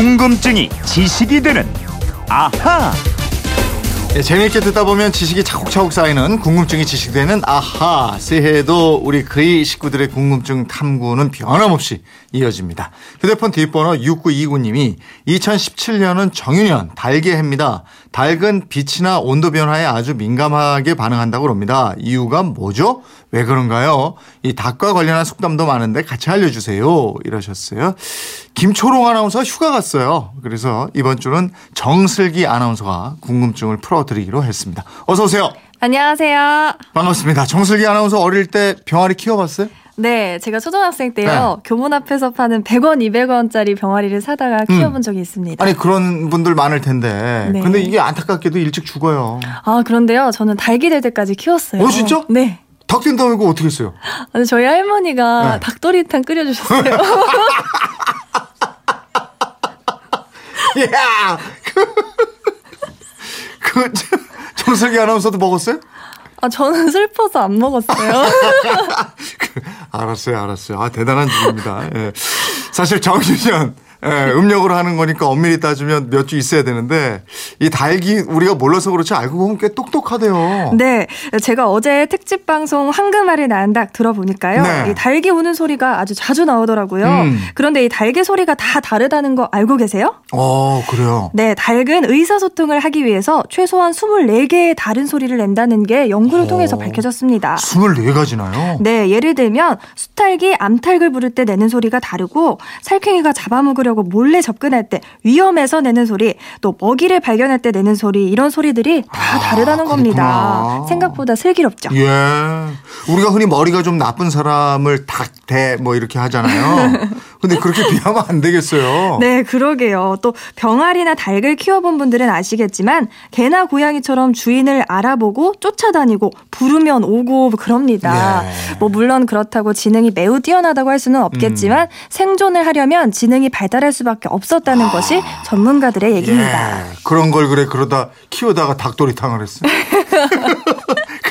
궁금증이 지식이 되는 아하. 예, 재미있게 듣다 보면 지식이 차곡차곡 쌓이는 궁금증이 지식되는 아하 새해에도 우리 그이 식구들의 궁금증 탐구는 변함없이 이어집니다. 휴대폰 뒷번호 6929님이 2017년은 정유년 달개해입니다. 닭은 빛이나 온도 변화에 아주 민감하게 반응한다고 합니다. 이유가 뭐죠? 왜 그런가요? 이 닭과 관련한 속담도 많은데 같이 알려주세요. 이러셨어요. 김초롱 아나운서 휴가 갔어요. 그래서 이번 주는 정슬기 아나운서가 궁금증을 풀어드리기로 했습니다. 어서 오세요. 안녕하세요. 반갑습니다. 정슬기 아나운서 어릴 때 병아리 키워봤어요? 네, 제가 초등학생 때요. 네. 교문 앞에서 파는 100원, 200원짜리 병아리를 사다가 키워본 음. 적이 있습니다. 아니 그런 분들 많을 텐데. 네. 근데 이게 안타깝게도 일찍 죽어요. 아 그런데요, 저는 닭이 될 때까지 키웠어요. 어 진짜? 네. 닭 된다고 이거 어떻게 했어요? 아니, 저희 할머니가 네. 닭도리탕 끓여주셨어요. 야, 그, 그 정슬기 아나운서도 먹었어요? 아, 저는 슬퍼서 안 먹었어요. 알았어요, 알았어요. 아, 대단한 분입니다. 예. 사실 정유년 예, 음력으로 하는 거니까 엄밀히 따지면 몇 주 있어야 되는데 이 닭이 우리가 몰라서 그렇지 알고 보면 꽤 똑똑하대요. 네, 제가 어제 특집 방송 황금알을 낳은 닭 들어보니까요. 네. 이 닭이 우는 소리가 아주 자주 나오더라고요. 음. 그런데 이 닭의 소리가 다 다르다는 거 알고 계세요? 어, 그래요. 네, 닭은 의사소통을 하기 위해서 최소한 24개의 다른 소리를 낸다는 게 연구를 어, 통해서 밝혀졌습니다. 24가지나요? 네, 예를 들면 수탉이 암탉을 부를 때 내는 소리가 다르고 살쾡이가 잡아먹으려 하려고 몰래 접근할 때 위험해서 내는 소리, 또 먹이를 발견할 때 내는 소리 이런 소리들이 다 아, 다르다는 겁니다. 생각보다 슬기롭죠. 예. 우리가 흔히 머리가 좀 나쁜 사람을 닭대 뭐 이렇게 하잖아요. 근데 그렇게 비하면 안 되겠어요. 네, 그러게요. 또 병아리나 닭을 키워본 분들은 아시겠지만 개나 고양이처럼 주인을 알아보고 쫓아다니고 부르면 오고 그럽니다. 예. 뭐 물론 그렇다고 지능이 매우 뛰어나다고 할 수는 없겠지만 음. 생존을 하려면 지능이 발달 할 수밖에 없었다는 아. 것이 전문가들의 얘기입니다. 예. 그런 걸 그래 그러다 키우다가 닭도리탕을 했어.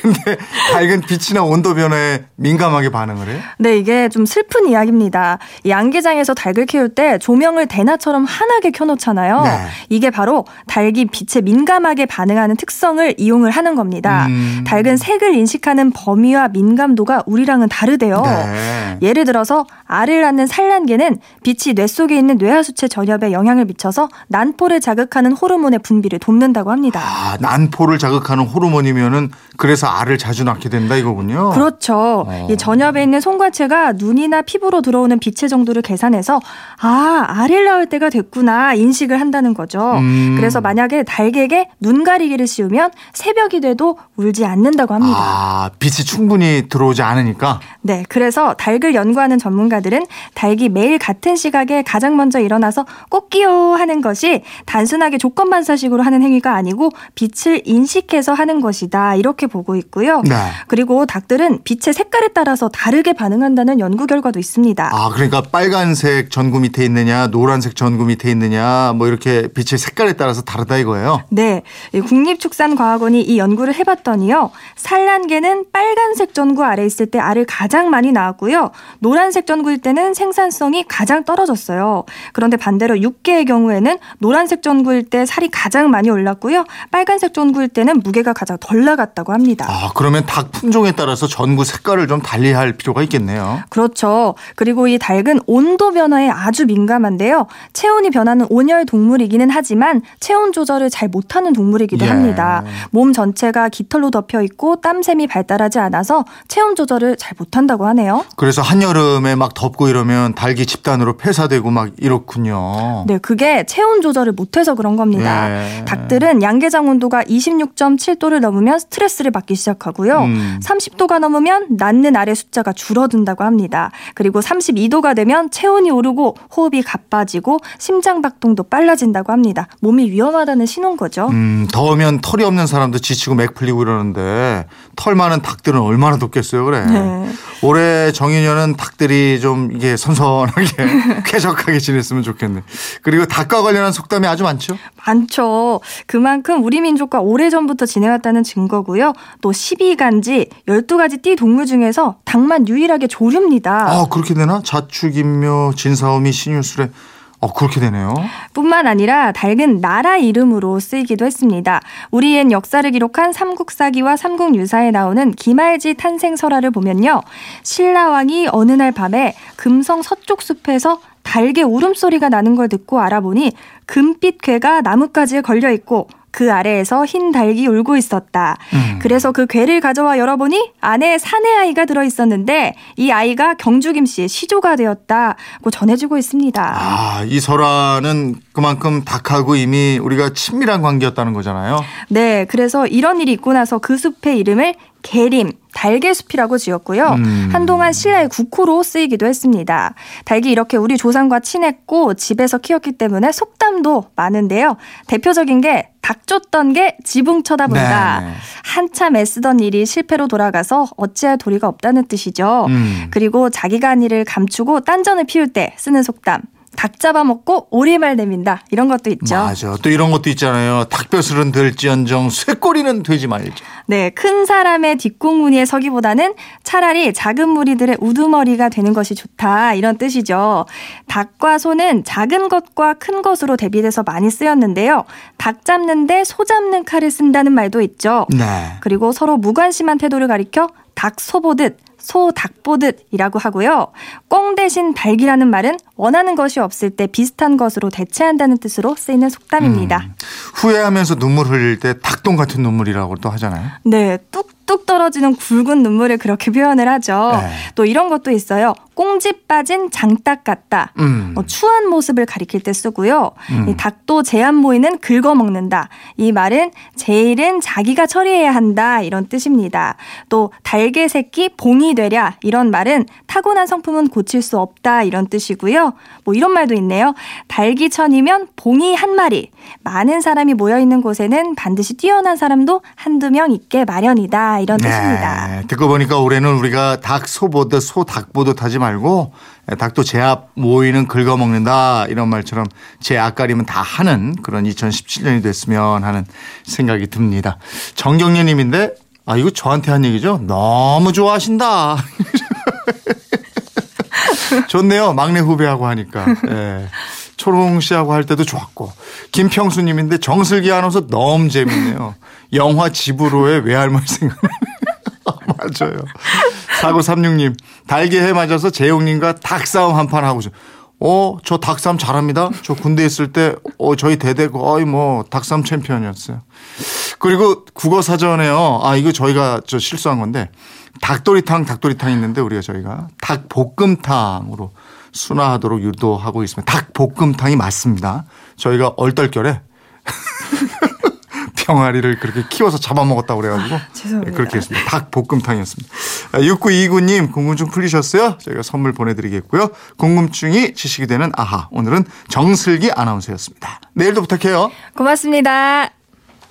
근데 닭은 빛이나 온도 변화에 민감하게 반응을 해요? 네, 이게 좀 슬픈 이야기입니다. 양계장에서 닭을 키울 때 조명을 대낮처럼 환하게 켜놓잖아요. 네. 이게 바로 닭이 빛에 민감하게 반응하는 특성을 이용을 하는 겁니다. 음. 닭은 색을 인식하는 범위와 민감도가 우리랑은 다르대요. 네. 예를 들어서 알을 낳는 산란계는 빛이 뇌 속에 있는 뇌하수체 전엽에 영향을 미쳐서 난포를 자극하는 호르몬의 분비를 돕는다고 합니다. 아, 난포를 자극하는 호르몬이면은 그래서 알을 자주 낳게 된다 이거군요. 그렇죠. 어. 이 전엽에 있는 송과체가 눈이나 피부로 들어오는 빛의 정도를 계산해서 아 알을 낳을 때가 됐구나 인식을 한다는 거죠. 음. 그래서 만약에 닭에게 눈 가리기를 씌우면 새벽이 돼도 울지 않는다고 합니다. 아 빛이 충분히 들어오지 않으니까. 네, 그래서 닭을 연구하는 전문가들은 닭이 매일 같은 시각에 가장 먼저 일어나서 꼭끼요 하는 것이 단순하게 조건 반사식으로 하는 행위가 아니고 빛을 인식해서 하는 것이다 이렇게 보고 있고요. 네. 그리고 닭들은 빛의 색깔에 따라서 다르게 반응한다는 연구 결과도 있습니다. 아, 그러니까 빨간색 전구 밑에 있느냐, 노란색 전구 밑에 있느냐, 뭐 이렇게 빛의 색깔에 따라서 다르다 이거예요? 네. 국립축산과학원이 이 연구를 해봤더니요. 산란계는 빨간색 전구 아래 있을 때 알을 가장 많이 낳았고요. 노란색 전구일 때는 생산성이 가장 떨어졌어요. 그런데 반대로 육계의 경우에는 노란색 전구일 때 살이 가장 많이 올랐고요. 빨간색 전구일 때는 무게가 가장 덜 나갔다고 합니다. 합니다. 아, 그러면 닭 품종에 따라서 전구 색깔을 좀 달리 할 필요가 있겠네요. 그렇죠. 그리고 이 닭은 온도 변화에 아주 민감한데요. 체온이 변하는 온열 동물이기는 하지만 체온 조절을 잘 못하는 동물이기도 예. 합니다. 몸 전체가 깃털로 덮여 있고 땀샘이 발달하지 않아서 체온 조절을 잘 못한다고 하네요. 그래서 한여름에 막 덥고 이러면 닭이 집단으로 폐사되고 막 이렇군요. 네, 그게 체온 조절을 못해서 그런 겁니다. 예. 닭들은 양계장 온도가 26.7도를 넘으면 스트레스를 스트레스를 받기 시작하고요. 음. 30도가 넘으면 낳는 알의 숫자가 줄어든다고 합니다. 그리고 32도가 되면 체온이 오르고 호흡이 가빠지고 심장 박동도 빨라진다고 합니다. 몸이 위험하다는 신호인 거죠. 음, 더우면 털이 없는 사람도 지치고 맥 풀리고 이러는데 털 많은 닭들은 얼마나 덥겠어요, 그래. 네. 올해 정인년은 닭들이 좀 이게 선선하게 쾌적하게 지냈으면 좋겠네. 그리고 닭과 관련한 속담이 아주 많죠? 많죠. 그만큼 우리 민족과 오래전부터 지내왔다는 증거고요. 또 12간지 12가지 띠 동물 중에서 닭만 유일하게 조류입니다. 아, 그렇게 되나? 자축인묘, 진사오미, 신유술에 어, 그렇게 되네요. 뿐만 아니라 닭은 나라 이름으로 쓰이기도 했습니다. 우리의 역사를 기록한 삼국사기와 삼국유사에 나오는 김알지 탄생 설화를 보면요. 신라왕이 어느 날 밤에 금성 서쪽 숲에서 달개 울음소리가 나는 걸 듣고 알아보니 금빛 괴가 나뭇가지에 걸려 있고 그 아래에서 흰 닭이 울고 있었다. 음. 그래서 그 괴를 가져와 열어보니 안에 사내 아이가 들어 있었는데 이 아이가 경주 김 씨의 시조가 되었다고 전해지고 있습니다. 아, 이 설화는 그만큼 닭하고 이미 우리가 친밀한 관계였다는 거잖아요. 네, 그래서 이런 일이 있고 나서 그 숲의 이름을 계림, 달개숲이라고 지었고요. 음. 한동안 신라의 국호로 쓰이기도 했습니다. 닭이 이렇게 우리 조상과 친했고 집에서 키웠기 때문에 속담도 많은데요. 대표적인 게 닭 쫓던 게 지붕 쳐다본다. 네. 한참 애쓰던 일이 실패로 돌아가서 어찌할 도리가 없다는 뜻이죠. 음. 그리고 자기가 한 일을 감추고 딴전을 피울 때 쓰는 속담. 닭 잡아먹고 오리말 내민다. 이런 것도 있죠. 맞아. 또 이런 것도 있잖아요. 닭벼슬은 될지언정 쇠꼬리는 되지 말자. 네. 큰 사람의 뒷공무니에 서기보다는 차라리 작은 무리들의 우두머리가 되는 것이 좋다. 이런 뜻이죠. 닭과 소는 작은 것과 큰 것으로 대비돼서 많이 쓰였는데요. 닭 잡는데 소 잡는 칼을 쓴다는 말도 있죠. 네. 그리고 서로 무관심한 태도를 가리켜 닭 소 보듯 소, 닭 보듯이라고 하고요. 꽁 대신 닭이라는 말은 원하는 것이 없을 때 비슷한 것으로 대체한다는 뜻으로 쓰이는 속담입니다. 음, 후회하면서 눈물 흘릴 때 닭똥 같은 눈물이라고 또 하잖아요. 네, 뚝뚝 떨어지는 굵은 눈물을 그렇게 표현을 하죠. 네. 또 이런 것도 있어요. 꽁지 빠진 장닭 같다. 음. 어, 추한 모습을 가리킬 때 쓰고요. 음. 닭도 제한 모이는 긁어먹는다. 이 말은 제일은 자기가 처리해야 한다. 이런 뜻입니다. 또 달개 새끼 봉이 되랴. 이런 말은 타고난 성품은 고칠 수 없다. 이런 뜻이고요. 뭐 이런 말도 있네요. 달기천이면 봉이 한 마리. 많은 사람이 모여 있는 곳에는 반드시 뛰어난 사람도 한두 명 있게 마련이다. 이런 네. 뜻입니다. 듣고 보니까 올해는 우리가 닭 소보듯 소 닭보듯 하지 말고 닭도 제앞 모이는 긁어먹는다 이런 말처럼 제 앞가림은 다 하는 그런 2017년이 됐으면 하는 생각이 듭니다. 정경련 님인데 아 이거 저한테 한 얘기죠? 너무 좋아하신다. 좋네요. 막내 후배하고 하니까. 네. 초롱 씨하고 할 때도 좋았고. 김평수 님인데 정슬기 아나운서 너무 재밌네요. 영화 집으로의 외할머니 생각나네. 맞아요. 4936님, 달걀해 맞아서 재용님과 닭싸움 한 판 하고, 어, 저 닭싸움 잘합니다. 저 군대 있을 때, 어, 저희 대대 거의 뭐, 닭싸움 챔피언이었어요. 그리고 국어 사전에요. 아, 이거 저희가 저 실수한 건데, 닭도리탕, 닭도리탕 있는데, 우리가 저희가 닭볶음탕으로 순화하도록 유도하고 있습니다. 닭볶음탕이 맞습니다. 저희가 얼떨결에 병아리를 그렇게 키워서 잡아먹었다고 그래가지고 아, 죄송합니다. 네, 그렇게 했습니다. 닭볶음탕이었습니다. 6929님 아, 궁금증 풀리셨어요? 저희가 선물 보내드리겠고요. 궁금증이 지식이 되는 아하 오늘은 정슬기 아나운서였습니다. 내일도 부탁해요. 고맙습니다.